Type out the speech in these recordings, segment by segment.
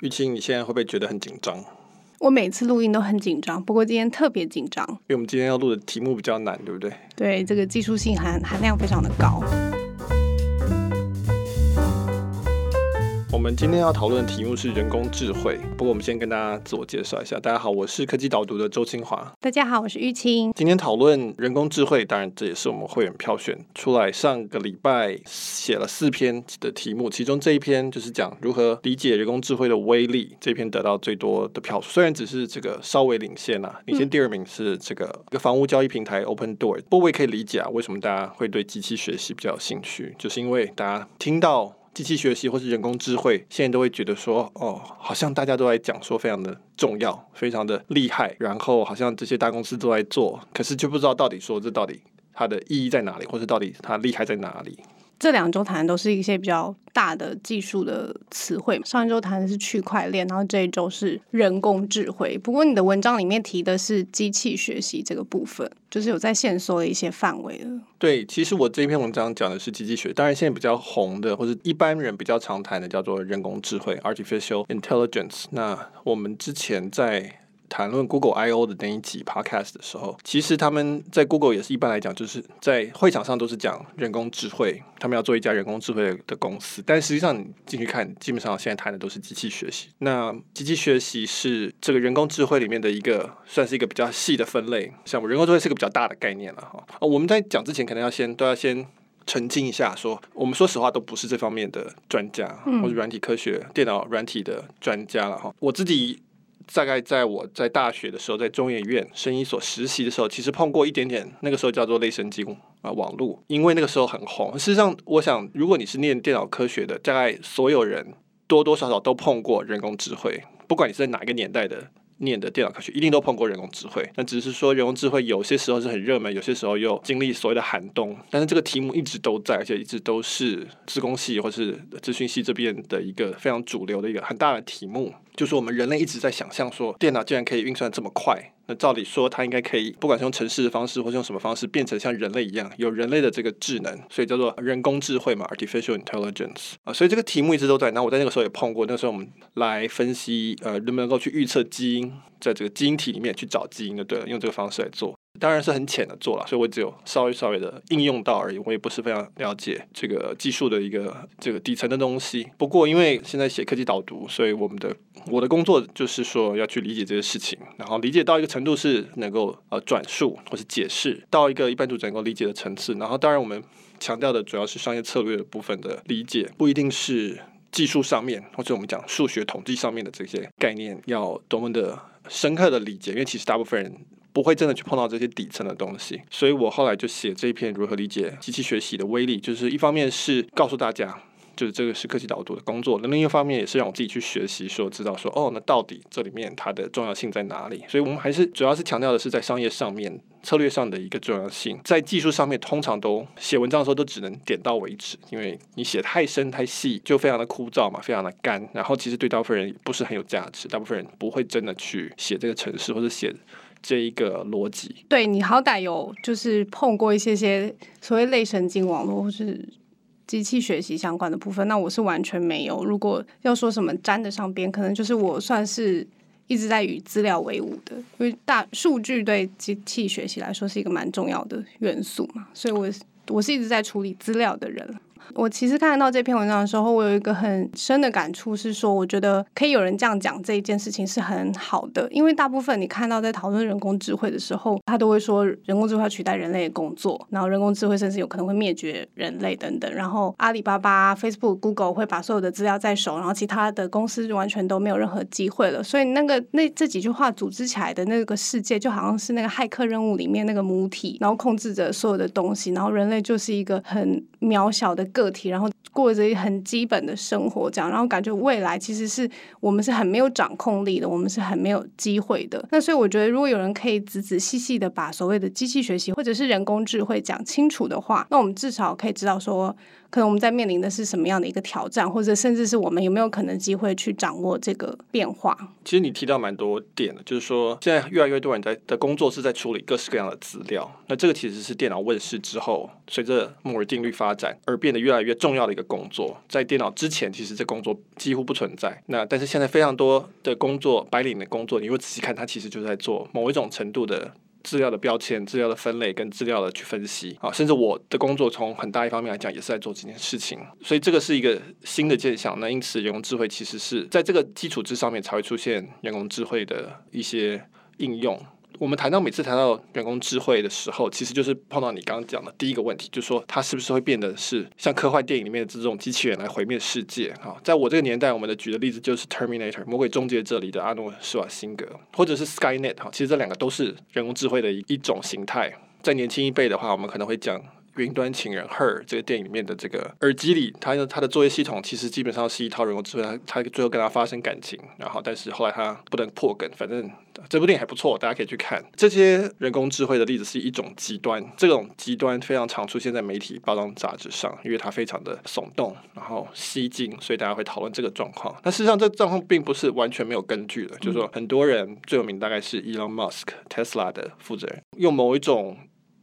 玉清，你现在会不会觉得很紧张？我每次录音都很紧张，不过今天特别紧张，因为我们今天要录的题目比较难，对不对？对，这个技术性含含量非常的高。我们今天要讨论的题目是人工智慧。不过，我们先跟大家自我介绍一下。大家好，我是科技导读的周清华。大家好，我是玉清。今天讨论人工智慧，当然这也是我们会员票选出来。上个礼拜写了四篇的题目，其中这一篇就是讲如何理解人工智慧的威力。这篇得到最多的票数，虽然只是这个稍微领先啊，领先第二名是这个一个房屋交易平台 Open Door。不过我也可以理解啊，为什么大家会对机器学习比较有兴趣，就是因为大家听到。机器学习或是人工智慧，现在都会觉得说，哦，好像大家都在讲说非常的重要，非常的厉害，然后好像这些大公司都在做，可是就不知道到底说这到底它的意义在哪里，或是到底它厉害在哪里。这两周谈的都是一些比较大的技术的词汇。上一周谈的是区块链，然后这一周是人工智慧。不过你的文章里面提的是机器学习这个部分，就是有在限缩的一些范围了。对，其实我这篇文章讲的是机器学，当然现在比较红的，或者一般人比较常谈的叫做人工智慧 （artificial intelligence）。那我们之前在谈论 Google I/O 的那一集 Podcast 的时候，其实他们在 Google 也是一般来讲，就是在会场上都是讲人工智慧，他们要做一家人工智慧的公司。但实际上你进去看，基本上现在谈的都是机器学习。那机器学习是这个人工智慧里面的一个，算是一个比较细的分类。像我人工智慧是一个比较大的概念了哈。我们在讲之前，可能要先都要先澄清一下说，说我们说实话都不是这方面的专家，或者软体科学、电脑软体的专家了哈。我自己。大概在我在大学的时候，在中研院生医所实习的时候，其实碰过一点点。那个时候叫做类神经啊网络，因为那个时候很红。事实上，我想如果你是念电脑科学的，大概所有人多多少少都碰过人工智慧，不管你是在哪个年代的。念的电脑科学一定都碰过人工智慧，那只是说人工智慧有些时候是很热门，有些时候又经历所谓的寒冬。但是这个题目一直都在，而且一直都是资工系或是资讯系这边的一个非常主流的一个很大的题目，就是我们人类一直在想象说，电脑竟然可以运算这么快。那照理说，它应该可以，不管是用城市的方式，或是用什么方式，变成像人类一样，有人类的这个智能，所以叫做人工智慧嘛，artificial intelligence 啊。所以这个题目一直都在。那我在那个时候也碰过，那时候我们来分析，呃，能不能够去预测基因，在这个基因体里面去找基因就，对了，用这个方式来做。当然是很浅的做了，所以我只有稍微稍微的应用到而已，我也不是非常了解这个技术的一个这个底层的东西。不过因为现在写科技导读，所以我们的我的工作就是说要去理解这些事情，然后理解到一个程度是能够呃转述或是解释到一个一般读者能够理解的层次。然后当然我们强调的主要是商业策略部分的理解，不一定是技术上面或者我们讲数学统计上面的这些概念要多么的深刻的理解，因为其实大部分人。不会真的去碰到这些底层的东西，所以我后来就写这一篇如何理解机器学习的威力，就是一方面是告诉大家，就是这个是科技导读的工作，那另一方面也是让我自己去学习，说知道说哦，那到底这里面它的重要性在哪里？所以我们还是主要是强调的是在商业上面、策略上的一个重要性，在技术上面通常都写文章的时候都只能点到为止，因为你写太深太细就非常的枯燥嘛，非常的干，然后其实对大部分人不是很有价值，大部分人不会真的去写这个程式或者写。这一个逻辑，对，你好歹有就是碰过一些些所谓类神经网络或是机器学习相关的部分，那我是完全没有。如果要说什么沾得上边，可能就是我算是一直在与资料为伍的，因为大数据对机器学习来说是一个蛮重要的元素嘛，所以我我是一直在处理资料的人。我其实看到这篇文章的时候，我有一个很深的感触，是说，我觉得可以有人这样讲这一件事情是很好的，因为大部分你看到在讨论人工智慧的时候，他都会说人工智慧要取代人类的工作，然后人工智慧甚至有可能会灭绝人类等等，然后阿里巴巴、Facebook、Google 会把所有的资料在手，然后其他的公司就完全都没有任何机会了。所以那个那这几句话组织起来的那个世界，就好像是那个骇客任务里面那个母体，然后控制着所有的东西，然后人类就是一个很渺小的个体，然后过着很基本的生活，这样，然后感觉未来其实是我们是很没有掌控力的，我们是很没有机会的。那所以我觉得，如果有人可以仔仔细细的把所谓的机器学习或者是人工智慧讲清楚的话，那我们至少可以知道说，可能我们在面临的是什么样的一个挑战，或者甚至是我们有没有可能机会去掌握这个变化？其实你提到蛮多点的，就是说现在越来越多人在的工作是在处理各式各样的资料，那这个其实是电脑问世之后，随着摩尔定律发展而变得越来越重要的一个工作。在电脑之前，其实这工作几乎不存在。那但是现在非常多的工作，白领的工作，你如果仔细看，它其实就在做某一种程度的。资料的标签、资料的分类跟资料的去分析啊，甚至我的工作从很大一方面来讲，也是在做这件事情。所以这个是一个新的现象。那因此，人工智慧其实是在这个基础之上面才会出现人工智慧的一些应用。我们谈到每次谈到人工智慧的时候，其实就是碰到你刚刚讲的第一个问题，就是说它是不是会变得是像科幻电影里面的这种机器人来毁灭世界？哈，在我这个年代，我们的举的例子就是 Terminator 魔鬼终结者里的阿诺施瓦辛格，或者是 Skynet 哈，其实这两个都是人工智慧的一一种形态。在年轻一辈的话，我们可能会讲。云端情人 Her 这个电影里面的这个耳机里，它的它的作业系统其实基本上是一套人工智慧，它最后跟他发生感情，然后但是后来他不能破梗，反正这部电影还不错，大家可以去看。这些人工智慧的例子是一种极端，这种极端非常常出现在媒体报章杂志上，因为它非常的耸动，然后吸睛，所以大家会讨论这个状况。但事实上，这状况并不是完全没有根据的，就是说很多人最有名大概是 Elon Musk Tesla 的负责人，用某一种。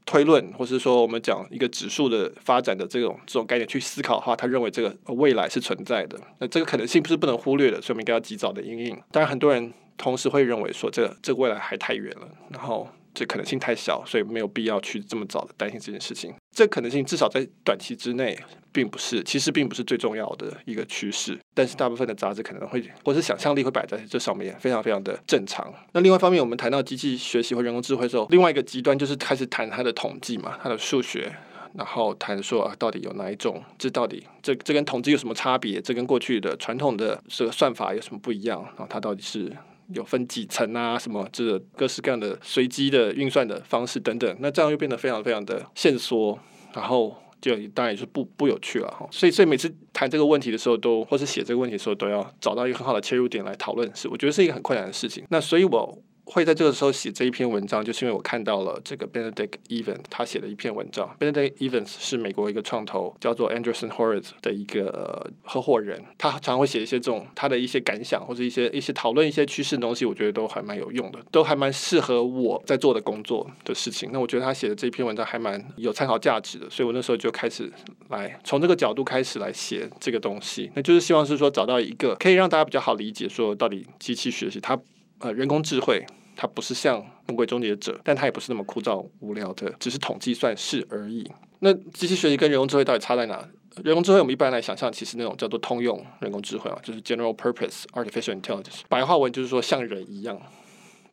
推论，或是说我们讲一个指数的发展的这种这种概念去思考的话，他认为这个未来是存在的，那这个可能性不是不能忽略的，所以我们应该要及早的应应。当然，很多人同时会认为说，这个这个未来还太远了，然后。这可能性太小，所以没有必要去这么早的担心这件事情。这可能性至少在短期之内，并不是，其实并不是最重要的一个趋势。但是大部分的杂志可能会，或是想象力会摆在这上面，非常非常的正常。那另外一方面，我们谈到机器学习或人工智慧的时候，另外一个极端就是开始谈它的统计嘛，它的数学，然后谈说啊，到底有哪一种，这到底这这跟统计有什么差别？这跟过去的传统的这个算法有什么不一样？然后它到底是？有分几层啊，什么这个各式各样的随机的运算的方式等等，那这样又变得非常非常的线索，然后就当然也是不不有趣了哈。所以所以每次谈这个问题的时候都，都或是写这个问题的时候，都要找到一个很好的切入点来讨论，是我觉得是一个很困难的事情。那所以我。会在这个时候写这一篇文章，就是因为我看到了这个 Benedict Evans 他写的一篇文章。Benedict Evans 是美国一个创投叫做 Anderson Horowitz 的一个合伙人，他常常会写一些这种他的一些感想或者一些一些讨论一些趋势的东西，我觉得都还蛮有用的，都还蛮适合我在做的工作的事情。那我觉得他写的这篇文章还蛮有参考价值的，所以我那时候就开始来从这个角度开始来写这个东西，那就是希望是说找到一个可以让大家比较好理解，说到底机器学习它。呃，人工智慧它不是像魔鬼终结者，但它也不是那么枯燥无聊的，只是统计算式而已。那机器学习跟人工智慧到底差在哪？人工智慧我们一般来想象，其实那种叫做通用人工智慧啊，就是 General Purpose Artificial Intelligence，白话文就是说像人一样。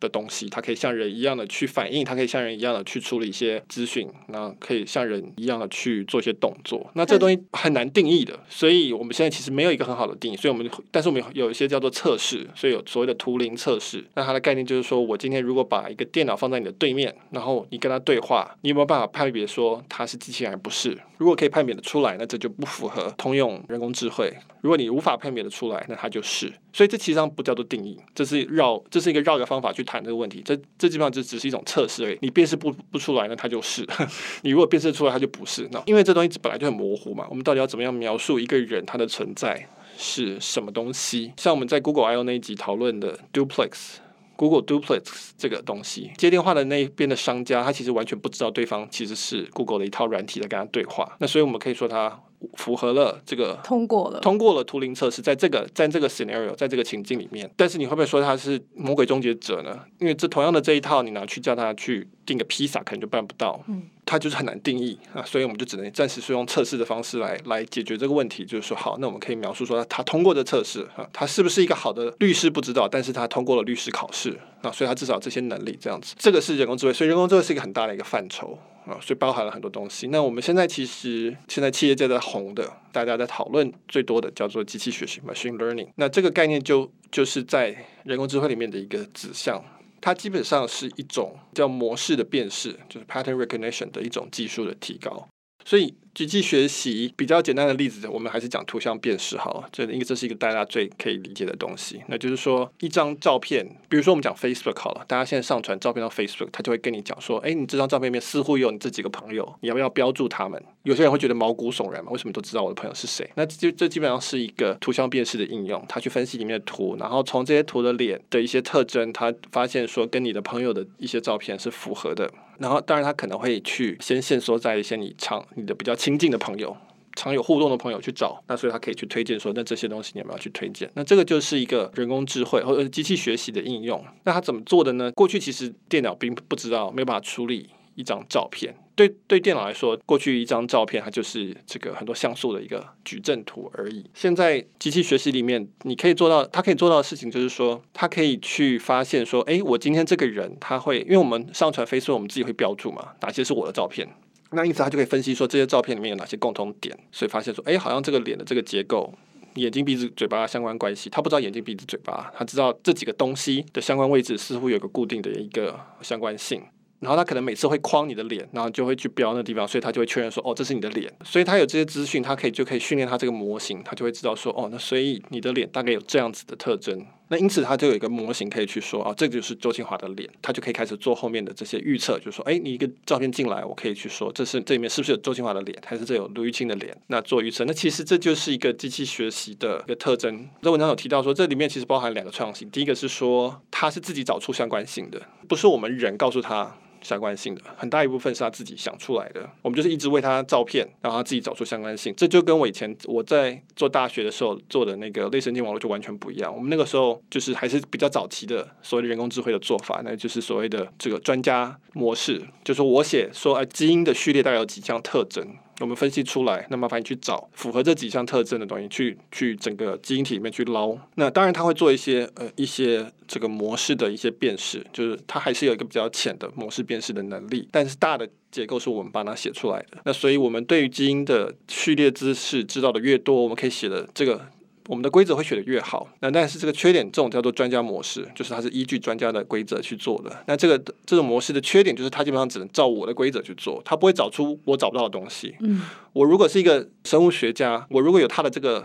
的东西，它可以像人一样的去反应，它可以像人一样的去处理一些资讯，那可以像人一样的去做一些动作。那这东西很难定义的，所以我们现在其实没有一个很好的定义。所以我们，但是我们有一些叫做测试，所以有所谓的图灵测试。那它的概念就是说，我今天如果把一个电脑放在你的对面，然后你跟它对话，你有没有办法判别说它是机器人还不是？如果可以判别的出来，那这就不符合通用人工智慧。如果你无法判别的出来，那它就是。所以这其实上不叫做定义，这是绕，这是一个绕的方法去谈这个问题。这这基本上就只是一种测试而已。你辨识不不出来，那它就是；你如果辨识出来，它就不是。那因为这东西本来就很模糊嘛，我们到底要怎么样描述一个人他的存在是什么东西？像我们在 Google I/O 那一集讨论的 Duplex，Google Duplex 这个东西，接电话的那一边的商家，他其实完全不知道对方其实是 Google 的一套软体在跟他对话。那所以我们可以说他。符合了这个通过了，通过了图灵测试，在这个在这个 scenario，在这个情境里面，但是你会不会说他是魔鬼终结者呢？因为这同样的这一套，你拿去叫他去订个披萨，可能就办不到。嗯，他就是很难定义啊，所以我们就只能暂时是用测试的方式来来解决这个问题。就是说，好，那我们可以描述说他，他通过的测试啊，他是不是一个好的律师不知道，但是他通过了律师考试啊，所以他至少这些能力这样子。这个是人工智慧，所以人工智慧是一个很大的一个范畴。啊，所以包含了很多东西。那我们现在其实现在企业界在红的，大家在讨论最多的叫做机器学习 （machine learning）。那这个概念就就是在人工智慧里面的一个指向，它基本上是一种叫模式的辨识，就是 pattern recognition 的一种技术的提高。所以。机器学习比较简单的例子，我们还是讲图像辨识好了，这因为这是一个大家最可以理解的东西。那就是说，一张照片，比如说我们讲 Facebook 好了，大家现在上传照片到 Facebook，他就会跟你讲说，哎，你这张照片里面似乎有你这几个朋友，你要不要标注他们？有些人会觉得毛骨悚然嘛，为什么都知道我的朋友是谁？那就这基本上是一个图像辨识的应用，他去分析里面的图，然后从这些图的脸的一些特征，他发现说跟你的朋友的一些照片是符合的。然后，当然，他可能会去先线索在一些你常、你的比较亲近的朋友、常有互动的朋友去找。那所以，他可以去推荐说，那这些东西你有没有去推荐？那这个就是一个人工智慧或者机器学习的应用。那他怎么做的呢？过去其实电脑并不知道，没有办法处理。一张照片，对对电脑来说，过去一张照片它就是这个很多像素的一个矩阵图而已。现在机器学习里面，你可以做到，它可以做到的事情就是说，它可以去发现说，哎，我今天这个人他会，因为我们上传 Facebook，我们自己会标注嘛，哪些是我的照片，那因此他就可以分析说这些照片里面有哪些共同点，所以发现说，哎，好像这个脸的这个结构，眼睛、鼻子、嘴巴相关关系，他不知道眼睛、鼻子、嘴巴，他知道这几个东西的相关位置似乎有个固定的一个相关性。然后他可能每次会框你的脸，然后就会去标那地方，所以他就会确认说，哦，这是你的脸。所以他有这些资讯，他可以就可以训练他这个模型，他就会知道说，哦，那所以你的脸大概有这样子的特征。那因此它就有一个模型可以去说，啊，这就是周清华的脸，他就可以开始做后面的这些预测，就是说，哎，你一个照片进来，我可以去说，这是这里面是不是有周清华的脸，还是这有卢玉清的脸？那做预测。那其实这就是一个机器学习的一个特征。这文章有提到说，这里面其实包含两个创新，第一个是说它是自己找出相关性的，不是我们人告诉他。相关性的很大一部分是他自己想出来的，我们就是一直为他照片，让他自己找出相关性。这就跟我以前我在做大学的时候做的那个类神经网络就完全不一样。我们那个时候就是还是比较早期的所谓的人工智慧的做法，那就是所谓的这个专家模式，就是我写说，啊，基因的序列大概有几项特征。我们分析出来，那麻烦你去找符合这几项特征的东西，去去整个基因体里面去捞。那当然，它会做一些呃一些这个模式的一些辨识，就是它还是有一个比较浅的模式辨识的能力。但是大的结构是我们帮它写出来的。那所以，我们对于基因的序列知识知道的越多，我们可以写的这个。我们的规则会写得越好，那但是这个缺点，这种叫做专家模式，就是它是依据专家的规则去做的。那这个这种模式的缺点就是它基本上只能照我的规则去做，它不会找出我找不到的东西。嗯，我如果是一个生物学家，我如果有他的这个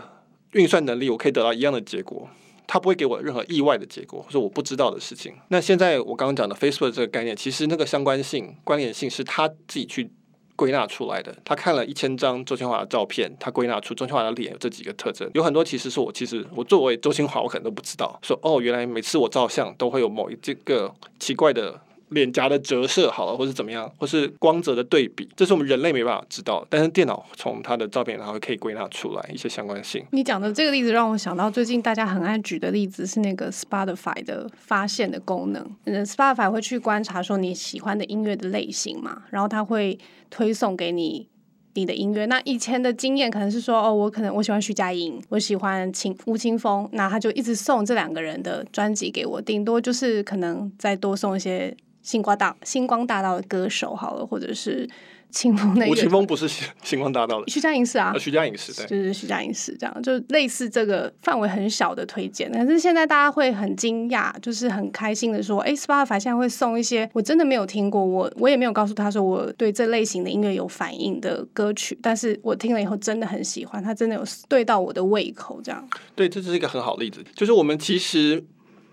运算能力，我可以得到一样的结果，它不会给我任何意外的结果或者我不知道的事情。那现在我刚刚讲的 Facebook 这个概念，其实那个相关性、关联性是他自己去。归纳出来的，他看了一千张周清华的照片，他归纳出周清华的脸有这几个特征，有很多其实是我其实我作为周清华，我可能都不知道。说哦，原来每次我照相都会有某一这个奇怪的。脸颊的折射好了，或是怎么样，或是光泽的对比，这是我们人类没办法知道，但是电脑从它的照片，然后可以归纳出来一些相关性。你讲的这个例子让我想到最近大家很爱举的例子是那个 Spotify 的发现的功能。嗯，Spotify 会去观察说你喜欢的音乐的类型嘛，然后它会推送给你你的音乐。那以前的经验可能是说，哦，我可能我喜欢徐佳莹，我喜欢秦吴青峰，那他就一直送这两个人的专辑给我，顶多就是可能再多送一些。星光大星光大道的歌手好了，或者是清风那个。吴青峰不是星光大道的。徐佳莹是啊。徐佳莹是对。就是徐佳莹是这样，就类似这个范围很小的推荐。但是现在大家会很惊讶，就是很开心的说，哎，Spotify 现在会送一些我真的没有听过，我我也没有告诉他说我对这类型的音乐有反应的歌曲，但是我听了以后真的很喜欢，他真的有对到我的胃口，这样。对，这是一个很好的例子，就是我们其实。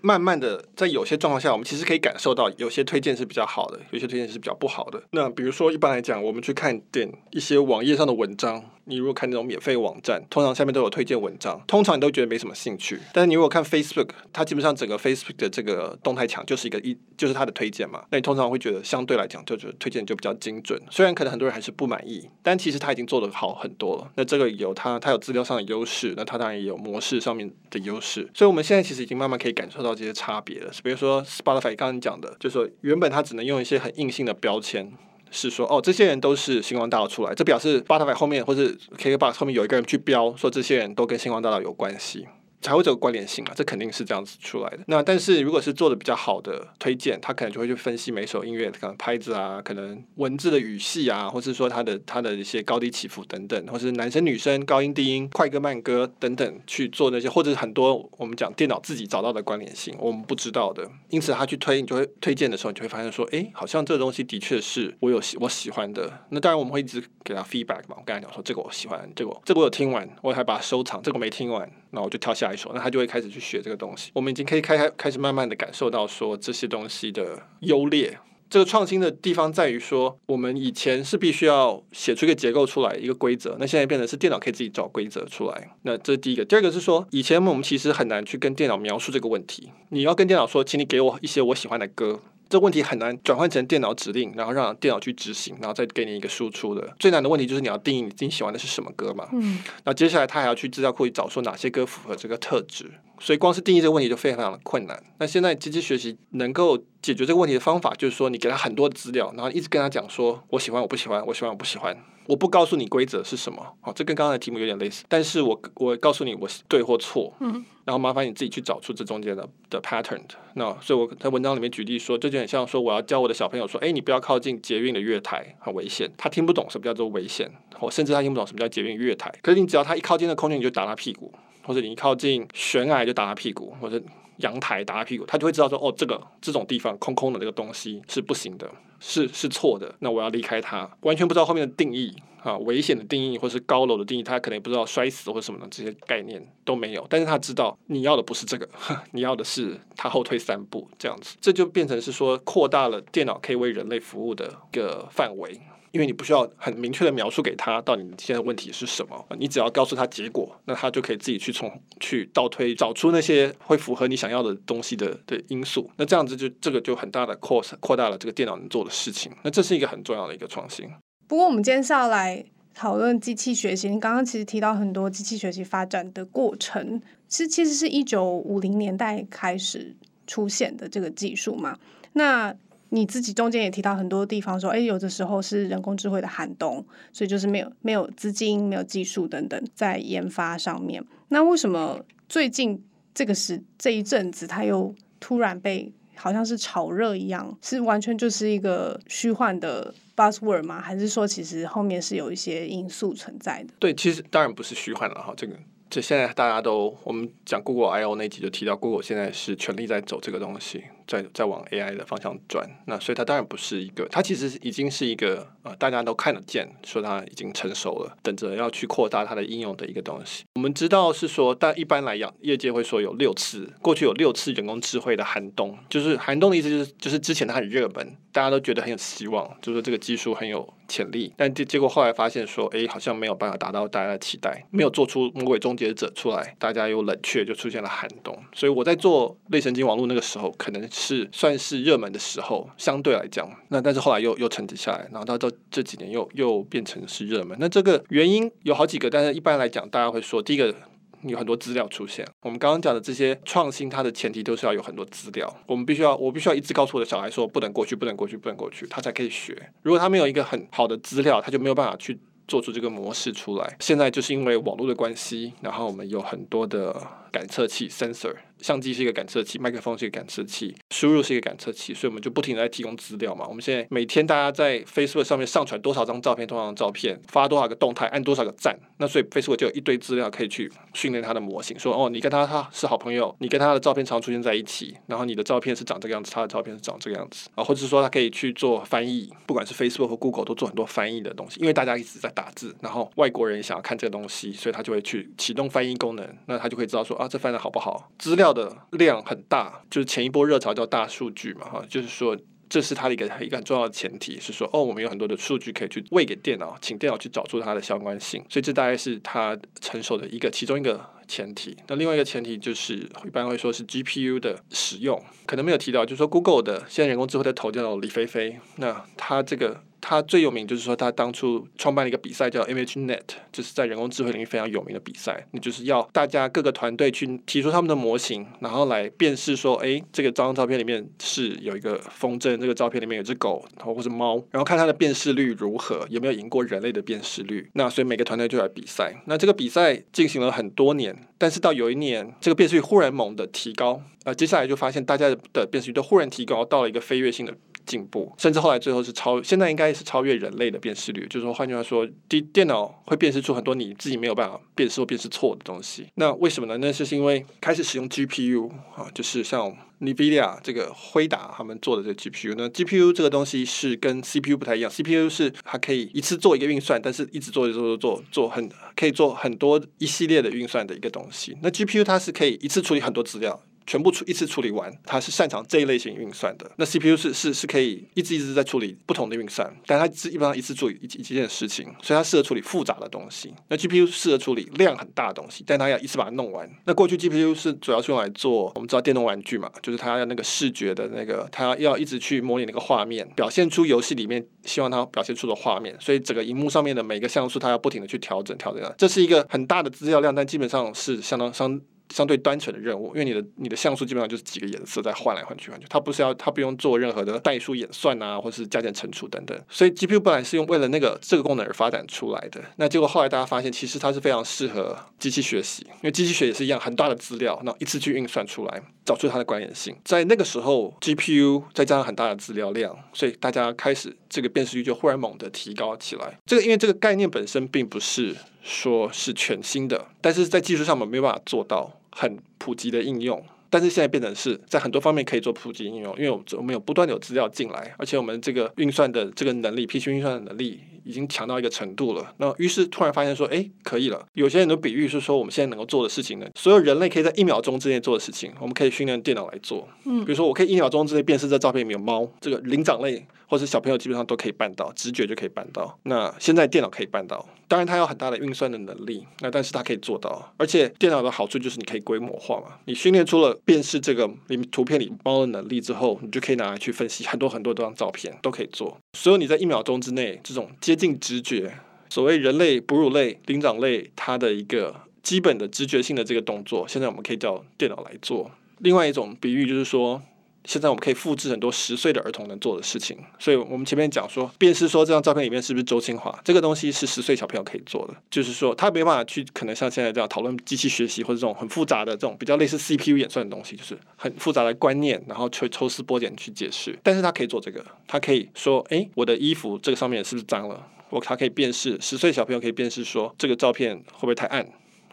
慢慢的，在有些状况下，我们其实可以感受到有些推荐是比较好的，有些推荐是比较不好的。那比如说，一般来讲，我们去看点一些网页上的文章。你如果看那种免费网站，通常下面都有推荐文章，通常你都觉得没什么兴趣。但是你如果看 Facebook，它基本上整个 Facebook 的这个动态墙就是一个一，就是它的推荐嘛。那你通常会觉得相对来讲，就觉得推荐就比较精准。虽然可能很多人还是不满意，但其实它已经做得好很多了。那这个有它，它有资料上的优势，那它当然也有模式上面的优势。所以我们现在其实已经慢慢可以感受到这些差别了。比如说 Spotify 刚刚讲的，就是说原本它只能用一些很硬性的标签。是说哦，这些人都是星光大道出来，这表示 Spotify 后面或是 KKBOX 后面有一个人去标说这些人都跟星光大道有关系。才会有个关联性嘛，这肯定是这样子出来的。那但是如果是做的比较好的推荐，他可能就会去分析每首音乐可能拍子啊，可能文字的语系啊，或是说它的它的一些高低起伏等等，或是男生女生高音低音快歌慢歌等等去做那些，或者是很多我们讲电脑自己找到的关联性，我们不知道的。因此他去推，你就会推荐的时候，你就会发现说，哎，好像这个东西的确是我有喜我喜欢的。那当然我们会一直给他 feedback 嘛，我刚才讲说这个我喜欢，这个这个我有听完，我还把它收藏，这个没听完，那我就跳下一那他就会开始去学这个东西。我们已经可以开开开始慢慢的感受到说这些东西的优劣。这个创新的地方在于说，我们以前是必须要写出一个结构出来，一个规则，那现在变成是电脑可以自己找规则出来。那这是第一个。第二个是说，以前我们其实很难去跟电脑描述这个问题。你要跟电脑说，请你给我一些我喜欢的歌。这问题很难转换成电脑指令，然后让电脑去执行，然后再给你一个输出的。最难的问题就是你要定义你自己喜欢的是什么歌嘛。嗯。那接下来他还要去资料库里找出哪些歌符合这个特质，所以光是定义这个问题就非常非常的困难。那现在机器学习能够解决这个问题的方法，就是说你给他很多资料，然后一直跟他讲说，我喜欢，我不喜欢，我喜欢，我不喜欢。我不告诉你规则是什么，好，这跟刚刚的题目有点类似，但是我我告诉你我是对或错，嗯，然后麻烦你自己去找出这中间的的 pattern。那所以我在文章里面举例说，这就很像说我要教我的小朋友说，哎，你不要靠近捷运的月台，很危险。他听不懂什么叫做危险，我甚至他听不懂什么叫捷运月台。可是你只要他一靠近那空间，你就打他屁股，或者你一靠近悬崖就打他屁股，或者阳台打他屁股，他就会知道说，哦，这个这种地方空空的这个东西是不行的。是是错的，那我要离开它。完全不知道后面的定义啊，危险的定义，或是高楼的定义，他可能也不知道摔死或什么的这些概念都没有。但是他知道你要的不是这个，你要的是他后退三步这样子，这就变成是说扩大了电脑可以为人类服务的一个范围。因为你不需要很明确的描述给他到底你现在问题是什么，你只要告诉他结果，那他就可以自己去从去倒推找出那些会符合你想要的东西的的因素。那这样子就这个就很大的扩扩大了这个电脑能做的事情。那这是一个很重要的一个创新。不过我们今天是要来讨论机器学习。你刚刚其实提到很多机器学习发展的过程，是其实是一九五零年代开始出现的这个技术嘛？那你自己中间也提到很多地方说，哎，有的时候是人工智慧的寒冬，所以就是没有没有资金、没有技术等等在研发上面。那为什么最近这个时这一阵子，它又突然被好像是炒热一样？是完全就是一个虚幻的 buzzword 吗？还是说其实后面是有一些因素存在的？对，其实当然不是虚幻了哈，这个。就现在大家都，我们讲 Google I/O 那集就提到，Google 现在是全力在走这个东西，在在往 AI 的方向转。那所以它当然不是一个，它其实已经是一个呃大家都看得见，说它已经成熟了，等着要去扩大它的应用的一个东西。我们知道是说，但一般来讲，业界会说有六次，过去有六次人工智慧的寒冬，就是寒冬的意思就是就是之前它很热门，大家都觉得很有希望，就是说这个技术很有潜力，但结结果后来发现说，哎，好像没有办法达到大家的期待，没有做出魔鬼终结者出来，大家又冷却，就出现了寒冬。所以我在做类神经网络那个时候，可能是算是热门的时候，相对来讲，那但是后来又又沉寂下来，然后到到这几年又又变成是热门。那这个原因有好几个，但是一般来讲，大家会说，第一个。有很多资料出现。我们刚刚讲的这些创新，它的前提都是要有很多资料。我们必须要，我必须要一直告诉我的小孩说，不能过去，不能过去，不能过去，他才可以学。如果他没有一个很好的资料，他就没有办法去做出这个模式出来。现在就是因为网络的关系，然后我们有很多的感测器 （sensor）。相机是一个感测器，麦克风是一个感测器，输入是一个感测器，所以我们就不停的在提供资料嘛。我们现在每天大家在 Facebook 上面上传多少张照片，多少张照片，发多少个动态，按多少个赞，那所以 Facebook 就有一堆资料可以去训练它的模型，说哦，你跟他他是好朋友，你跟他的照片常出现在一起，然后你的照片是长这个样子，他的照片是长这个样子啊，或者是说他可以去做翻译，不管是 Facebook 和 Google 都做很多翻译的东西，因为大家一直在打字，然后外国人想要看这个东西，所以他就会去启动翻译功能，那他就会知道说啊，这翻的好不好，资料的量。很大，就是前一波热潮叫大数据嘛，哈，就是说这是它的一个一个很重要的前提，是说哦，我们有很多的数据可以去喂给电脑，请电脑去找出它的相关性，所以这大概是它成熟的一个其中一个前提。那另外一个前提就是一般会说是 GPU 的使用，可能没有提到，就是说 Google 的现在人工智慧的头叫李飞飞，那他这个。他最有名就是说，他当初创办了一个比赛叫 ImageNet，就是在人工智慧领域非常有名的比赛。那就是要大家各个团队去提出他们的模型，然后来辨识说，哎，这个张照片里面是有一个风筝，这个照片里面有只狗，然后或者猫，然后看它的辨识率如何，有没有赢过人类的辨识率。那所以每个团队就来比赛。那这个比赛进行了很多年，但是到有一年，这个辨识率忽然猛的提高，呃，接下来就发现大家的辨识率都忽然提高到了一个飞跃性的进步，甚至后来最后是超，现在应该是超越人类的辨识率。就是说，换句话说，电电脑会辨识出很多你自己没有办法辨识或辨识错的东西。那为什么呢？那就是因为开始使用 GPU 啊，就是像 NVIDIA 这个辉达他们做的这个 GPU。那 GPU 这个东西是跟 CPU 不太一样，CPU 是它可以一次做一个运算，但是一直做做做做做很可以做很多一系列的运算的一个东西。那 GPU 它是可以一次处理很多资料。全部处一次处理完，它是擅长这一类型运算的。那 CPU 是是是可以一直一直在处理不同的运算，但它基本上一次处理一一件事情，所以它适合处理复杂的东西。那 GPU 适合处理量很大的东西，但它要一次把它弄完。那过去 GPU 是主要是用来做我们知道电动玩具嘛，就是它要那个视觉的那个，它要一直去模拟那个画面，表现出游戏里面希望它表现出的画面。所以整个荧幕上面的每个像素，它要不停的去调整调整。这是一个很大的资料量，但基本上是相当相。相对单纯的任务，因为你的你的像素基本上就是几个颜色在换来换去换去，它不是要它不用做任何的代数演算啊，或是加减乘除等等。所以 GPU 本来是用为了那个这个功能而发展出来的。那结果后来大家发现，其实它是非常适合机器学习，因为机器学也是一样很大的资料，那一次去运算出来，找出它的关联性。在那个时候，GPU 再加上很大的资料量，所以大家开始这个辨识率就忽然猛地提高起来。这个因为这个概念本身并不是。说是全新的，但是在技术上我们没有办法做到很普及的应用。但是现在变成是在很多方面可以做普及应用，因为我们有不断有资料进来，而且我们这个运算的这个能力，平行运算的能力已经强到一个程度了。那于是突然发现说，哎，可以了。有些人的比喻是说，我们现在能够做的事情呢，所有人类可以在一秒钟之内做的事情，我们可以训练电脑来做。嗯，比如说我可以一秒钟之内辨识这照片里面有猫，这个灵长类或是小朋友基本上都可以办到，直觉就可以办到。那现在电脑可以办到，当然它有很大的运算的能力，那但是它可以做到。而且电脑的好处就是你可以规模化嘛，你训练出了。辨识这个里图片里猫的能力之后，你就可以拿来去分析很多很多张照片，都可以做。所有你在一秒钟之内，这种接近直觉，所谓人类、哺乳类、灵长类，它的一个基本的直觉性的这个动作，现在我们可以叫电脑来做。另外一种比喻就是说。现在我们可以复制很多十岁的儿童能做的事情，所以我们前面讲说，辨识说这张照片里面是不是周清华，这个东西是十岁小朋友可以做的，就是说他没办法去可能像现在这样讨论机器学习或者这种很复杂的这种比较类似 CPU 演算的东西，就是很复杂的观念，然后去抽丝剥茧去解释。但是他可以做这个，他可以说，哎，我的衣服这个上面是不是脏了？我他可以辨识，十岁小朋友可以辨识说这个照片会不会太暗。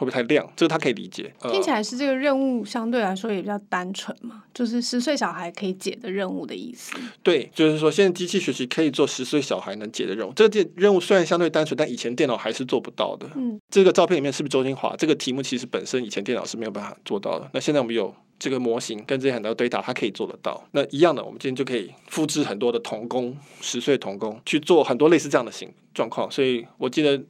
会不会太亮？这个他可以理解。听起来是这个任务相对来说也比较单纯嘛，就是十岁小孩可以解的任务的意思。对，就是说现在机器学习可以做十岁小孩能解的任务。这个任务虽然相对单纯，但以前电脑还是做不到的。嗯，这个照片里面是不是周金华？这个题目其实本身以前电脑是没有办法做到的。那现在我们有这个模型跟这些很多 data，它可以做得到。那一样的，我们今天就可以复制很多的童工，十岁童工去做很多类似这样的形状况。所以我记得。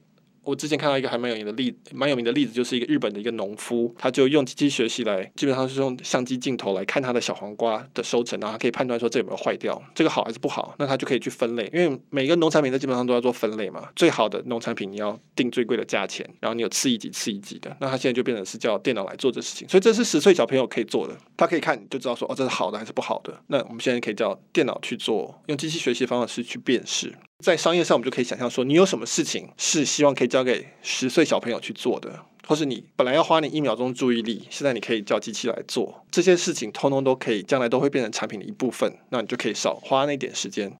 我之前看到一个还蛮有名的例，蛮有名的例子，就是一个日本的一个农夫，他就用机器学习来，基本上是用相机镜头来看他的小黄瓜的收成，然后可以判断说这有没有坏掉，这个好还是不好，那他就可以去分类，因为每个农产品它基本上都要做分类嘛，最好的农产品你要定最贵的价钱，然后你有次一级、次一级的，那他现在就变成是叫电脑来做这事情，所以这是十岁小朋友可以做的，他可以看就知道说哦，这是好的还是不好的，那我们现在可以叫电脑去做，用机器学习的方式去辨识。在商业上，我们就可以想象说，你有什么事情是希望可以交给十岁小朋友去做的，或是你本来要花你一秒钟注意力，现在你可以叫机器来做这些事情，通通都可以，将来都会变成产品的一部分，那你就可以少花那点时间。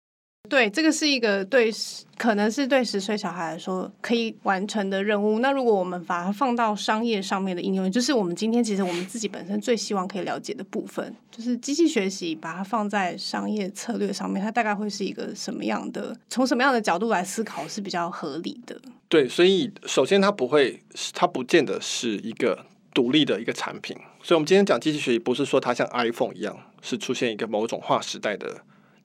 对，这个是一个对，可能是对十岁小孩来说可以完成的任务。那如果我们把它放到商业上面的应用，就是我们今天其实我们自己本身最希望可以了解的部分，就是机器学习，把它放在商业策略上面，它大概会是一个什么样的？从什么样的角度来思考是比较合理的？对，所以首先它不会，它不见得是一个独立的一个产品。所以，我们今天讲机器学习，不是说它像 iPhone 一样，是出现一个某种划时代的。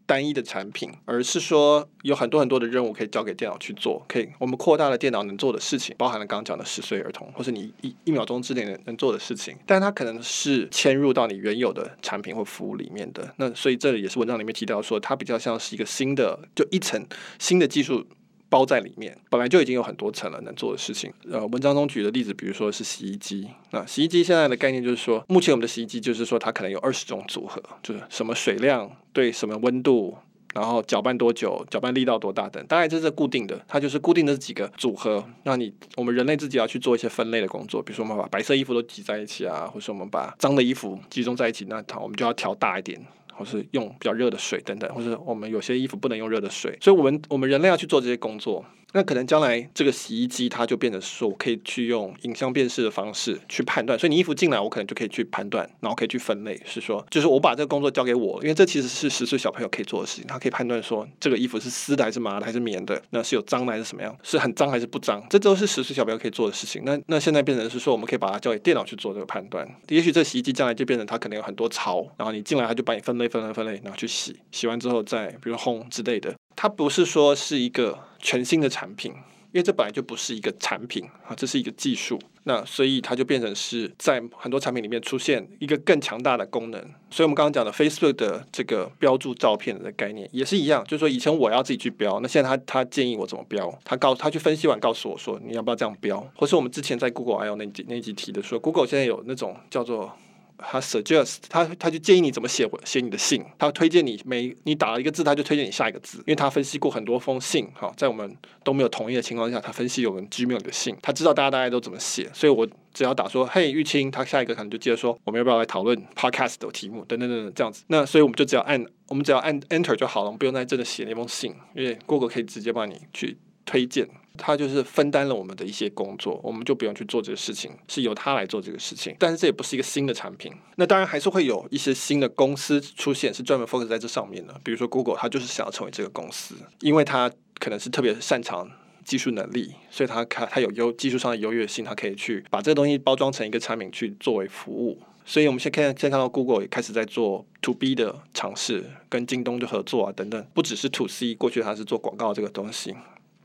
单一的产品，而是说有很多很多的任务可以交给电脑去做，可以我们扩大了电脑能做的事情，包含了刚刚讲的十岁儿童，或是你一一秒钟之内能能做的事情，但它可能是嵌入到你原有的产品或服务里面的。那所以这里也是文章里面提到说，它比较像是一个新的，就一层新的技术。包在里面，本来就已经有很多层了，能做的事情。呃，文章中举的例子，比如说是洗衣机。那洗衣机现在的概念就是说，目前我们的洗衣机就是说，它可能有二十种组合，就是什么水量对什么温度然后搅拌多久，搅拌力道多大等，大概这是固定的，它就是固定的几个组合。那你我们人类自己要去做一些分类的工作，比如说我们把白色衣服都挤在一起啊，或者我们把脏的衣服集中在一起，那它我们就要调大一点。或是用比较热的水等等，或是我们有些衣服不能用热的水，所以我们我们人类要去做这些工作。那可能将来这个洗衣机它就变成说，我可以去用影像辨识的方式去判断。所以你衣服进来，我可能就可以去判断，然后可以去分类，是说，就是我把这个工作交给我，因为这其实是十岁小朋友可以做的事情，他可以判断说这个衣服是丝的还是麻的还是棉的，那是有脏的还是什么样，是很脏还是不脏，这都是十岁小朋友可以做的事情。那那现在变成是说，我们可以把它交给电脑去做这个判断。也许这洗衣机将来就变成它可能有很多槽，然后你进来它就帮你分类分类分类，然后去洗，洗完之后再比如烘之类的。它不是说是一个全新的产品。因为这本来就不是一个产品啊，这是一个技术，那所以它就变成是在很多产品里面出现一个更强大的功能。所以我们刚刚讲的 Facebook 的这个标注照片的概念也是一样，就是说以前我要自己去标，那现在他他建议我怎么标，他告他去分析完告诉我说你要不要这样标，或是我们之前在 Google I/O 那集那集提的说，Google 现在有那种叫做。他 suggest 他他就建议你怎么写写你的信，他推荐你每你打了一个字，他就推荐你下一个字，因为他分析过很多封信，哈，在我们都没有同意的情况下，他分析我们 Gmail 的信，他知道大家大概都怎么写，所以我只要打说嘿玉清，他下一个可能就接着说我们要不要来讨论 podcast 的题目？等等等等这样子，那所以我们就只要按我们只要按 enter 就好了，我们不用在这里写那封信，因为 Google 可以直接帮你去推荐。他就是分担了我们的一些工作，我们就不用去做这个事情，是由他来做这个事情。但是这也不是一个新的产品。那当然还是会有一些新的公司出现，是专门 focus 在这上面的。比如说 Google，它就是想要成为这个公司，因为它可能是特别擅长技术能力，所以它它它有优技术上的优越性，它可以去把这个东西包装成一个产品去作为服务。所以我们现在看现在看到 Google 也开始在做 To B 的尝试，跟京东的合作啊等等，不只是 To C，过去它是做广告这个东西。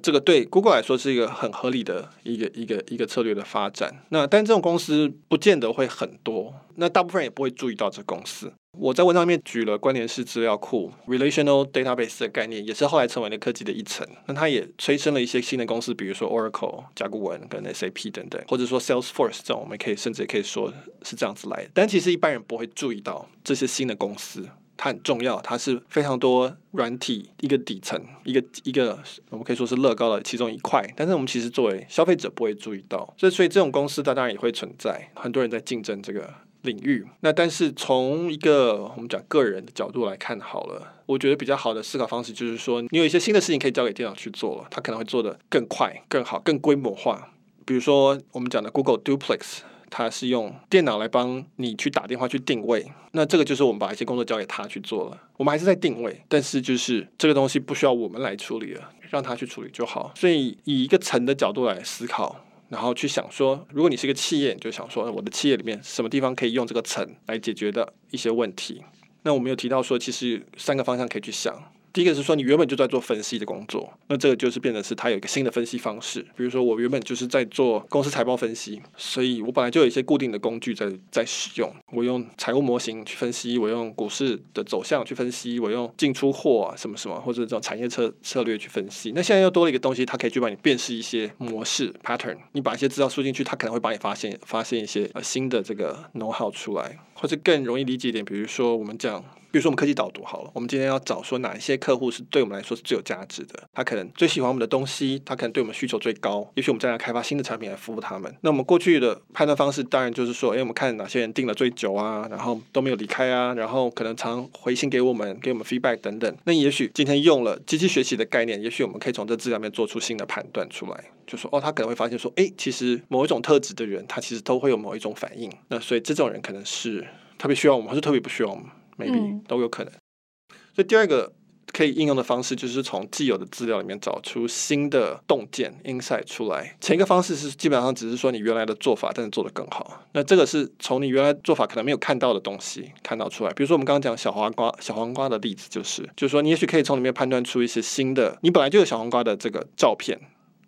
这个对 Google 来说是一个很合理的一个一个一个策略的发展。那但这种公司不见得会很多，那大部分人也不会注意到这公司。我在文章里面举了关联式资料库 （Relational Database） 的概念，也是后来成为了科技的一层。那它也催生了一些新的公司，比如说 Oracle、甲骨文跟 SAP 等等，或者说 Salesforce 这种，我们可以甚至也可以说是这样子来的。但其实一般人不会注意到这些新的公司。很重要，它是非常多软体一个底层，一个一个我们可以说是乐高的其中一块，但是我们其实作为消费者不会注意到，所以所以这种公司它当然也会存在，很多人在竞争这个领域。那但是从一个我们讲个人的角度来看好了，我觉得比较好的思考方式就是说，你有一些新的事情可以交给电脑去做了，它可能会做得更快、更好、更规模化。比如说我们讲的 Google Duplex。它是用电脑来帮你去打电话去定位，那这个就是我们把一些工作交给他去做了。我们还是在定位，但是就是这个东西不需要我们来处理了，让他去处理就好。所以以一个层的角度来思考，然后去想说，如果你是一个企业，你就想说我的企业里面什么地方可以用这个层来解决的一些问题。那我们有提到说，其实三个方向可以去想。第一个是说，你原本就在做分析的工作，那这个就是变成是它有一个新的分析方式。比如说，我原本就是在做公司财报分析，所以我本来就有一些固定的工具在在使用。我用财务模型去分析，我用股市的走向去分析，我用进出货啊什么什么，或者这种产业策策略去分析。那现在又多了一个东西，它可以去帮你辨识一些模式 pattern。你把一些资料输进去，它可能会帮你发现发现一些呃新的这个 know how 出来，或者更容易理解一点，比如说我们讲。比如说我们科技导读好了，我们今天要找说哪一些客户是对我们来说是最有价值的，他可能最喜欢我们的东西，他可能对我们需求最高，也许我们将来开发新的产品来服务他们。那我们过去的判断方式当然就是说，哎，我们看哪些人订了最久啊，然后都没有离开啊，然后可能常回信给我们，给我们 feedback 等等。那也许今天用了机器学习的概念，也许我们可以从这资料面做出新的判断出来，就说哦，他可能会发现说，哎，其实某一种特质的人，他其实都会有某一种反应。那所以这种人可能是特别需要我们，还是特别不需要我们？maybe 都有可能。所以第二个可以应用的方式，就是从既有的资料里面找出新的洞见 insight 出来。前一个方式是基本上只是说你原来的做法，但是做得更好。那这个是从你原来做法可能没有看到的东西看到出来。比如说我们刚刚讲小黄瓜，小黄瓜的例子就是，就是说你也许可以从里面判断出一些新的。你本来就有小黄瓜的这个照片，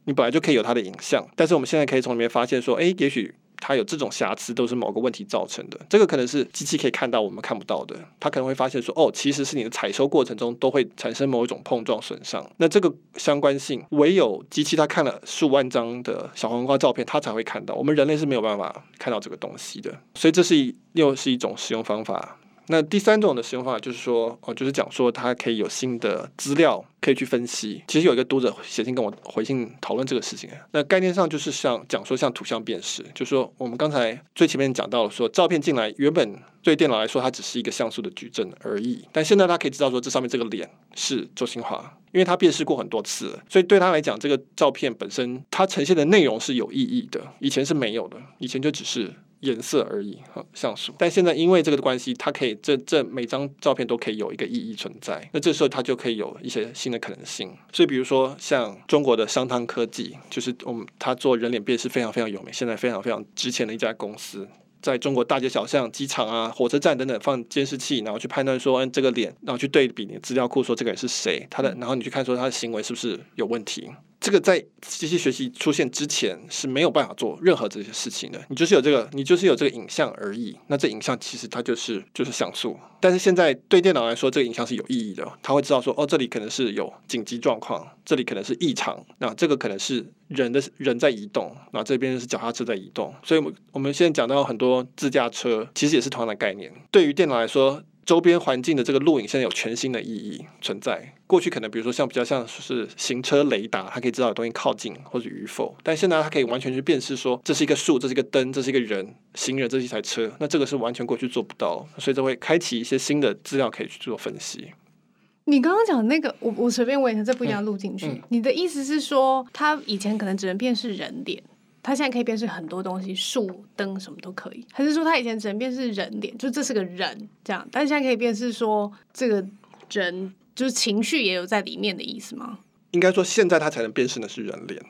你本来就可以有它的影像，但是我们现在可以从里面发现说，哎，也许。它有这种瑕疵，都是某个问题造成的。这个可能是机器可以看到，我们看不到的。它可能会发现说，哦，其实是你的采收过程中都会产生某一种碰撞损伤。那这个相关性，唯有机器它看了数万张的小黄瓜照片，它才会看到。我们人类是没有办法看到这个东西的。所以这是一又是一种使用方法。那第三种的使用方法就是说，哦，就是讲说它可以有新的资料可以去分析。其实有一个读者写信跟我回信讨论这个事情。那概念上就是像讲说像图像辨识，就是说我们刚才最前面讲到了说，照片进来原本对电脑来说它只是一个像素的矩阵而已，但现在它可以知道说这上面这个脸是周新华，因为它辨识过很多次，所以对他来讲，这个照片本身它呈现的内容是有意义的，以前是没有的，以前就只是。颜色而已，哈像素。但现在因为这个的关系，它可以这这每张照片都可以有一个意义存在。那这时候它就可以有一些新的可能性。所以比如说像中国的商汤科技，就是我们它做人脸辨识非常非常有名，现在非常非常值钱的一家公司。在中国大街小巷、机场啊、火车站等等放监视器，然后去判断说，嗯，这个脸，然后去对比你的资料库，说这个人是谁，他的，然后你去看说他的行为是不是有问题。这个在机器学习出现之前是没有办法做任何这些事情的。你就是有这个，你就是有这个影像而已。那这影像其实它就是就是像素。但是现在对电脑来说，这个影像是有意义的。它会知道说，哦，这里可能是有紧急状况，这里可能是异常，那这个可能是人的人在移动，那这边是脚踏车在移动。所以，我们我们现在讲到很多自驾车，其实也是同样的概念。对于电脑来说。周边环境的这个录影现在有全新的意义存在。过去可能比如说像比较像是行车雷达，它可以知道有东西靠近或者与否，但现在它可以完全去辨识说，这是一个树，这是一个灯，这是一个人，行人，这是一台车。那这个是完全过去做不到，所以这会开启一些新的资料可以去做分析。你刚刚讲的那个，我我随便问一下，这不一样录进去。嗯嗯、你的意思是说，它以前可能只能辨识人脸？他现在可以辨识很多东西，树灯什么都可以。还是说他以前只能辨识人脸，就这是个人这样，但是现在可以辨识说这个人就是情绪也有在里面的意思吗？应该说现在他才能辨识的是人脸。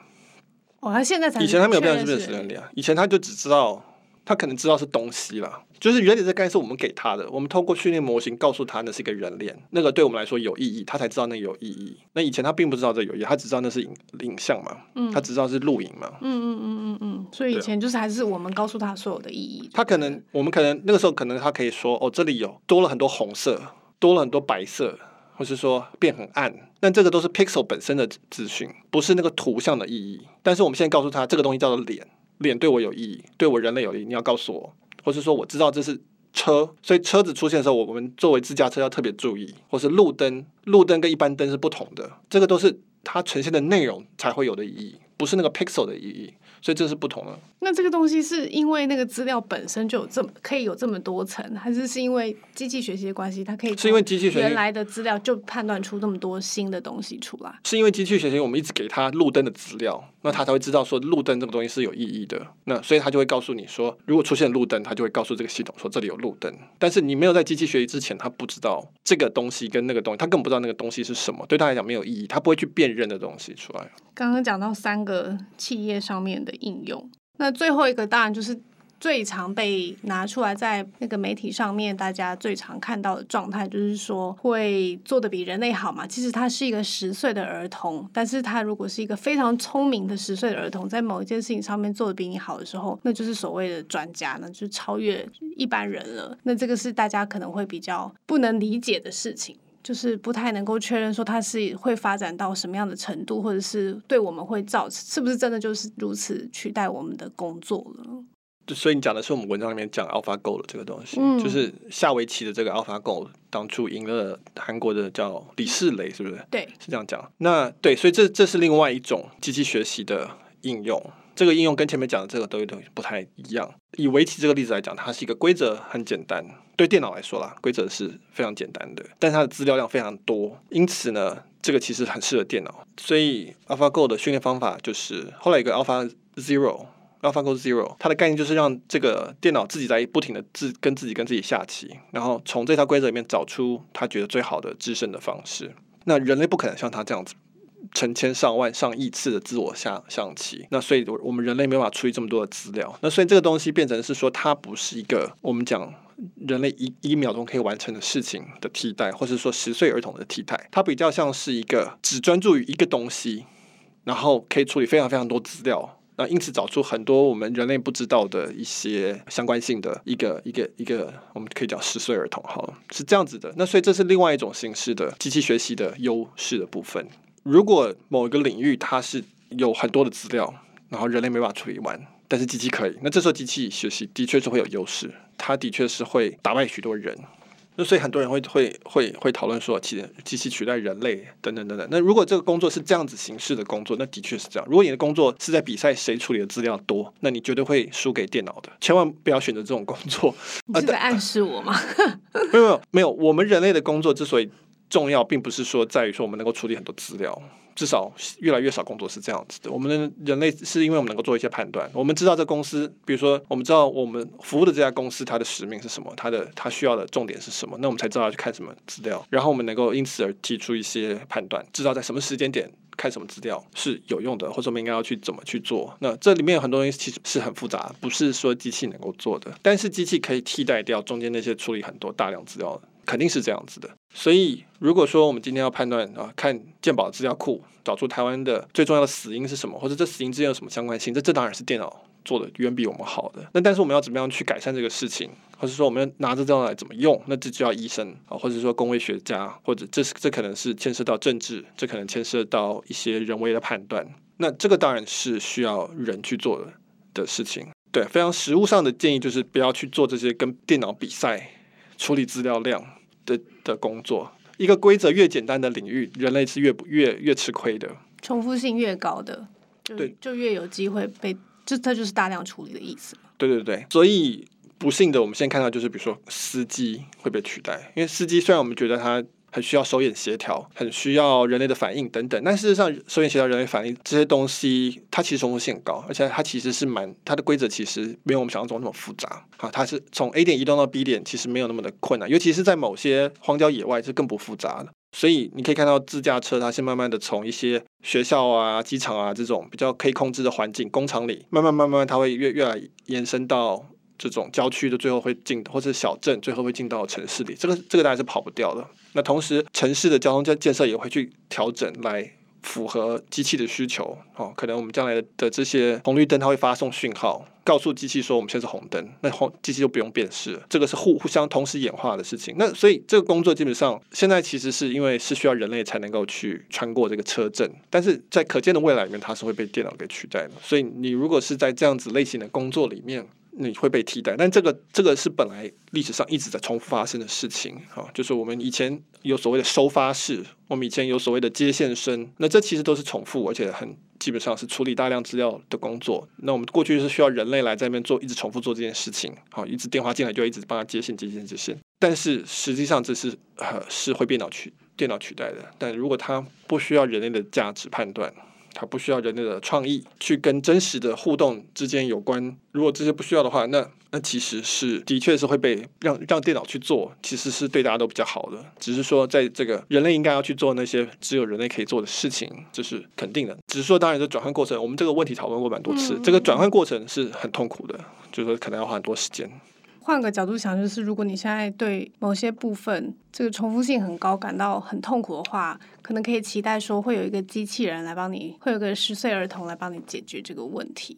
哦，他现在才能以前他没有辨识辨识人脸啊，以前他就只知道。他可能知道是东西了，就是人脸这概念是我们给他的，我们透过训练模型告诉他那是一个人脸，那个对我们来说有意义，他才知道那有意义。那以前他并不知道这有意义，他只知道那是影影像嘛，嗯，他只知道是录影嘛，嗯嗯嗯嗯嗯，所以以前就是还是我们告诉他所有的意义。他可能我们可能那个时候可能他可以说哦，这里有多了很多红色，多了很多白色，或是说变很暗，但这个都是 pixel 本身的资讯，不是那个图像的意义。但是我们现在告诉他这个东西叫做脸。脸对我有意义，对我人类有意义。你要告诉我，或是说我知道这是车，所以车子出现的时候，我们作为自驾车要特别注意，或是路灯，路灯跟一般灯是不同的，这个都是它呈现的内容才会有的意义，不是那个 pixel 的意义。所以这是不同的。那这个东西是因为那个资料本身就有这么可以有这么多层，还是是因为机器学习的关系，它可以是因为机器学习原来的资料就判断出那么多新的东西出来？是因为机器学习我们一直给它路灯的资料，那它才会知道说路灯这个东西是有意义的。那所以它就会告诉你说，如果出现路灯，它就会告诉这个系统说这里有路灯。但是你没有在机器学习之前，它不知道这个东西跟那个东西，它更不知道那个东西是什么，对它来讲没有意义，它不会去辨认的东西出来。刚刚讲到三个企业上面的应用。那最后一个当然就是最常被拿出来在那个媒体上面，大家最常看到的状态，就是说会做的比人类好嘛。其实他是一个十岁的儿童，但是他如果是一个非常聪明的十岁的儿童，在某一件事情上面做的比你好的时候，那就是所谓的专家，呢就是超越一般人了。那这个是大家可能会比较不能理解的事情。就是不太能够确认说它是会发展到什么样的程度，或者是对我们会造成是不是真的就是如此取代我们的工作了？所以你讲的是我们文章里面讲 AlphaGo 的这个东西，嗯、就是下围棋的这个 AlphaGo 当初赢了韩国的叫李世雷，是不是？对，是这样讲。那对，所以这这是另外一种机器学习的应用。这个应用跟前面讲的这个都有点不太一样。以围棋这个例子来讲，它是一个规则很简单，对电脑来说啦，规则是非常简单的，但它的资料量非常多，因此呢，这个其实很适合电脑。所以 AlphaGo 的训练方法就是后来有个 Alpha Zero，AlphaGo Zero，它的概念就是让这个电脑自己在不停的自跟自己跟自己下棋，然后从这套规则里面找出他觉得最好的制胜的方式。那人类不可能像他这样子。成千上万、上亿次的自我下象棋，那所以我我们人类没办法处理这么多的资料，那所以这个东西变成是说，它不是一个我们讲人类一一秒钟可以完成的事情的替代，或是说十岁儿童的替代，它比较像是一个只专注于一个东西，然后可以处理非常非常多资料，那因此找出很多我们人类不知道的一些相关性的一个一个一个，我们可以讲十岁儿童，好了，是这样子的。那所以这是另外一种形式的机器学习的优势的部分。如果某一个领域它是有很多的资料，然后人类没办法处理完，但是机器可以，那这时候机器学习的确是会有优势，它的确是会打败许多人。那所以很多人会会会会讨论说，其实机器取代人类等等等等。那如果这个工作是这样子形式的工作，那的确是这样。如果你的工作是在比赛谁处理的资料多，那你绝对会输给电脑的。千万不要选择这种工作。你 是在暗示我吗？没有没有没有，我们人类的工作之所以重要，并不是说在于说我们能够处理很多资料。至少越来越少工作是这样子的。我们的人类是因为我们能够做一些判断，我们知道这公司，比如说我们知道我们服务的这家公司它的使命是什么，它的它需要的重点是什么，那我们才知道要去看什么资料，然后我们能够因此而提出一些判断，知道在什么时间点看什么资料是有用的，或者我们应该要去怎么去做。那这里面有很多东西其实是很复杂，不是说机器能够做的，但是机器可以替代掉中间那些处理很多大量资料的。肯定是这样子的，所以如果说我们今天要判断啊，看健保资料库找出台湾的最重要的死因是什么，或者这死因之间有什么相关性，这这当然是电脑做的远比我们好的。那但是我们要怎么样去改善这个事情，或者说我们要拿着这样来怎么用，那这就要医生啊，或者说公卫学家，或者这是这可能是牵涉到政治，这可能牵涉到一些人为的判断。那这个当然是需要人去做的的事情。对，非常实务上的建议就是不要去做这些跟电脑比赛。处理资料量的的工作，一个规则越简单的领域，人类是越不越越吃亏的。重复性越高的，就对，就越有机会被，这它就是大量处理的意思。对对对，所以不幸的，我们现在看到就是，比如说司机会被取代，因为司机虽然我们觉得他。很需要手眼协调，很需要人类的反应等等。但事实上，手眼协调、人类反应这些东西，它其实重复性很高，而且它其实是蛮它的规则其实没有我们想象中那么复杂。啊，它是从 A 点移动到 B 点，其实没有那么的困难，尤其是在某些荒郊野外是更不复杂的。所以你可以看到自驾车，它是慢慢的从一些学校啊、机场啊这种比较可以控制的环境、工厂里，慢慢慢慢它会越越来延伸到。这种郊区的最后会进，或者小镇最后会进到城市里，这个这个当然是跑不掉的。那同时，城市的交通建建设也会去调整来符合机器的需求。哦，可能我们将来的的这些红绿灯，它会发送讯号，告诉机器说我们现在是红灯，那红机器就不用辨识了。这个是互互相同时演化的事情。那所以这个工作基本上现在其实是因为是需要人类才能够去穿过这个车阵，但是在可见的未来里面，它是会被电脑给取代的。所以你如果是在这样子类型的工作里面，你会被替代，但这个这个是本来历史上一直在重复发生的事情啊，就是我们以前有所谓的收发室，我们以前有所谓的接线生，那这其实都是重复，而且很基本上是处理大量资料的工作。那我们过去是需要人类来在那边做，一直重复做这件事情，好，一直电话进来就一直帮他接线接线接线。但是实际上这是呃是会电脑取电脑取代的，但如果它不需要人类的价值判断。它不需要人类的创意去跟真实的互动之间有关。如果这些不需要的话，那那其实是的确是会被让让电脑去做，其实是对大家都比较好的。只是说，在这个人类应该要去做那些只有人类可以做的事情，这是肯定的。只是说，当然这转换过程，我们这个问题讨论过蛮多次，这个转换过程是很痛苦的，就是说可能要花很多时间。换个角度想，就是如果你现在对某些部分这个重复性很高，感到很痛苦的话，可能可以期待说会有一个机器人来帮你，会有个十岁儿童来帮你解决这个问题。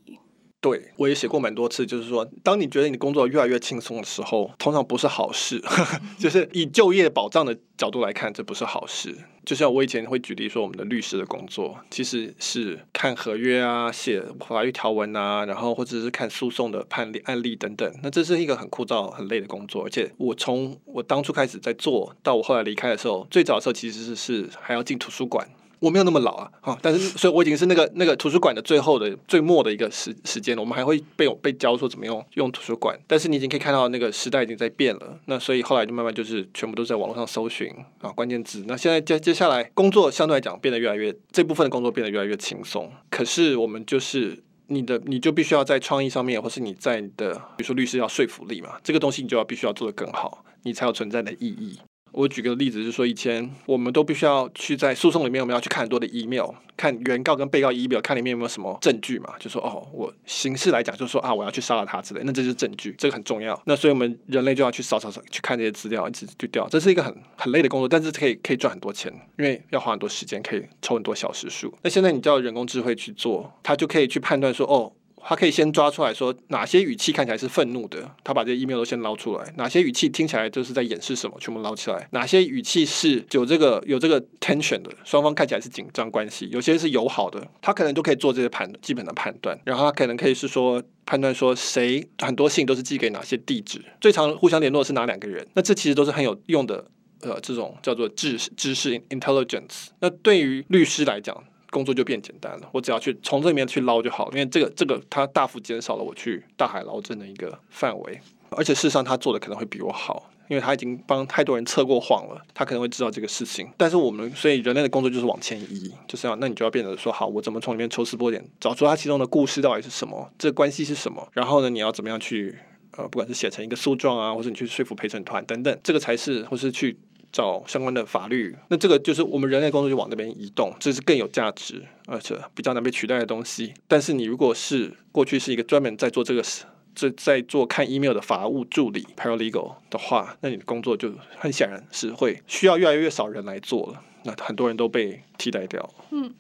对，我也写过蛮多次，就是说，当你觉得你的工作越来越轻松的时候，通常不是好事。就是以就业保障的角度来看，这不是好事。就像我以前会举例说，我们的律师的工作其实是看合约啊、写法律条文啊，然后或者是看诉讼的判例案例等等。那这是一个很枯燥、很累的工作。而且我从我当初开始在做到我后来离开的时候，最早的时候其实是还要进图书馆。我没有那么老啊，哈，但是所以我已经是那个那个图书馆的最后的最末的一个时时间了。我们还会被被教说怎么用用图书馆，但是你已经可以看到那个时代已经在变了。那所以后来就慢慢就是全部都在网络上搜寻啊关键字。那现在接接下来工作相对来讲变得越来越这部分的工作变得越来越轻松。可是我们就是你的你就必须要在创意上面，或是你在你的比如说律师要说服力嘛，这个东西你就要必须要做得更好，你才有存在的意义。我举个例子，就是说以前我们都必须要去在诉讼里面，我们要去看很多的 email，看原告跟被告 email，看里面有没有什么证据嘛。就说哦，我形式来讲，就是说啊，我要去杀了他之类，那这是证据，这个很重要。那所以我们人类就要去扫扫扫，去看这些资料，一直去调。这是一个很很累的工作，但是可以可以赚很多钱，因为要花很多时间，可以抽很多小时数。那现在你叫人工智慧去做，它就可以去判断说，哦，他可以先抓出来说哪些语气看起来是愤怒的，他把这些 email 都先捞出来；哪些语气听起来就是在掩饰什么，全部捞起来；哪些语气是有这个有这个 tension 的，双方看起来是紧张关系，有些是友好的，他可能都可以做这些判基本的判断。然后他可能可以是说判断说谁很多信都是寄给哪些地址，最常互相联络是哪两个人。那这其实都是很有用的，呃，这种叫做知知识 intelligence。那对于律师来讲，工作就变简单了，我只要去从这里面去捞就好，因为这个这个它大幅减少了我去大海捞针的一个范围，而且事实上他做的可能会比我好，因为他已经帮太多人测过谎了，他可能会知道这个事情。但是我们所以人类的工作就是往前移，就是要那你就要变得说好，我怎么从里面抽丝剥茧，找出它其中的故事到底是什么，这关系是什么，然后呢，你要怎么样去呃，不管是写成一个诉状啊，或者你去说服陪审团等等，这个才是或是去。找相关的法律，那这个就是我们人类工作就往那边移动，这是更有价值而且比较难被取代的东西。但是你如果是过去是一个专门在做这个事，这在做看 email 的法务助理 paralegal 的话，那你的工作就很显然是会需要越来越少人来做了。那很多人都被替代掉。嗯。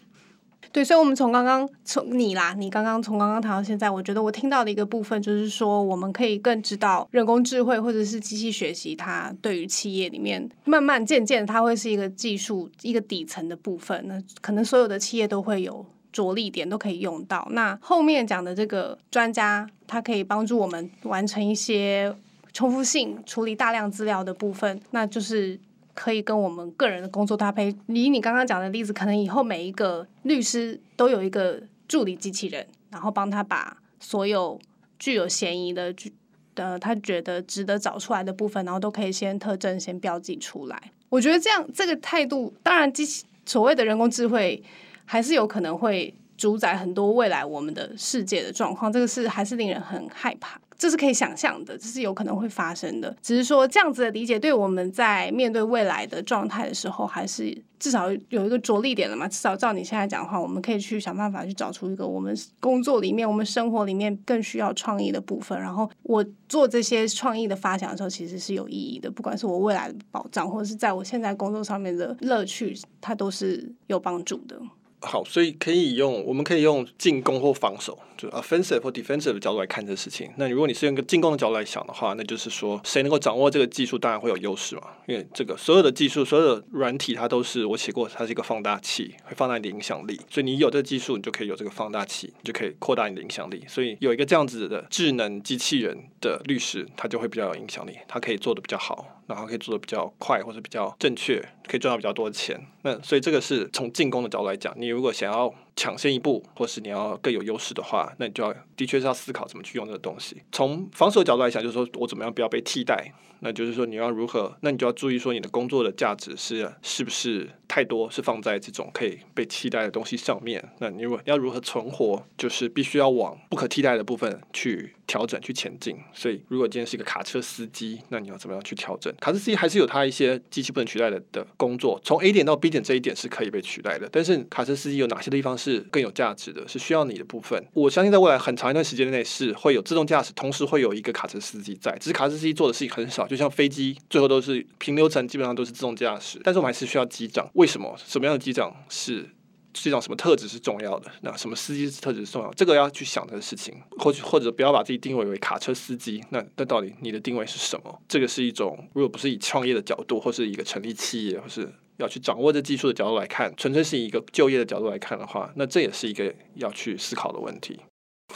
对，所以，我们从刚刚从你啦，你刚刚从刚刚谈到现在，我觉得我听到的一个部分就是说，我们可以更知道人工智慧或者是机器学习，它对于企业里面慢慢渐渐，它会是一个技术一个底层的部分。那可能所有的企业都会有着力点，都可以用到。那后面讲的这个专家，它可以帮助我们完成一些重复性处理大量资料的部分，那就是。可以跟我们个人的工作搭配。以你刚刚讲的例子，可能以后每一个律师都有一个助理机器人，然后帮他把所有具有嫌疑的、具呃他觉得值得找出来的部分，然后都可以先特征先标记出来。我觉得这样这个态度，当然机器所谓的人工智慧还是有可能会主宰很多未来我们的世界的状况，这个是还是令人很害怕。这是可以想象的，这是有可能会发生的。只是说这样子的理解，对我们在面对未来的状态的时候，还是至少有一个着力点了嘛。至少照你现在讲的话，我们可以去想办法去找出一个我们工作里面、我们生活里面更需要创意的部分。然后我做这些创意的发想的时候，其实是有意义的。不管是我未来的保障，或者是在我现在工作上面的乐趣，它都是有帮助的。好，所以可以用，我们可以用进攻或防守，就 offensive 或 defensive 的角度来看这个事情。那如果你是用一个进攻的角度来想的话，那就是说，谁能够掌握这个技术，当然会有优势嘛。因为这个所有的技术，所有的软体，它都是我写过，它是一个放大器，会放大你的影响力。所以你有这个技术，你就可以有这个放大器，你就可以扩大你的影响力。所以有一个这样子的智能机器人的律师，他就会比较有影响力，他可以做的比较好。然后可以做的比较快，或者比较正确，可以赚到比较多的钱。那所以这个是从进攻的角度来讲，你如果想要抢先一步，或是你要更有优势的话，那你就要的确是要思考怎么去用这个东西。从防守角度来讲，就是说我怎么样不要被替代。那就是说你要如何，那你就要注意说你的工作的价值是是不是太多是放在这种可以被替代的东西上面。那你如果要如何存活，就是必须要往不可替代的部分去调整去前进。所以如果今天是一个卡车司机，那你要怎么样去调整？卡车司机还是有他一些机器不能取代的的工作。从 A 点到 B 点这一点是可以被取代的，但是卡车司机有哪些地方是是更有价值的，是需要你的部分？我相信在未来很长一段时间内是会有自动驾驶，同时会有一个卡车司机在，只是卡车司机做的事情很少。就像飞机最后都是平流层，基本上都是自动驾驶，但是我们还是需要机长。为什么？什么样的机长是机长？什么特质是重要的？那什么司机特质是重要？这个要去想的事情，或者或者不要把自己定位为卡车司机。那那到底你的定位是什么？这个是一种，如果不是以创业的角度，或是一个成立企业，或是要去掌握这技术的角度来看，纯粹是一个就业的角度来看的话，那这也是一个要去思考的问题。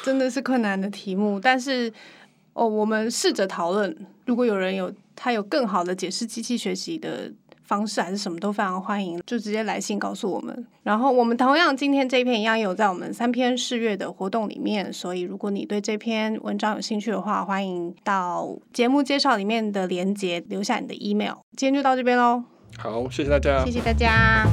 真的是困难的题目，但是。哦，我们试着讨论，如果有人有他有更好的解释机器学习的方式，还是什么都非常欢迎，就直接来信告诉我们。然后我们同样今天这篇一样有在我们三篇试阅的活动里面，所以如果你对这篇文章有兴趣的话，欢迎到节目介绍里面的连接留下你的 email。今天就到这边喽，好，谢谢大家，谢谢大家。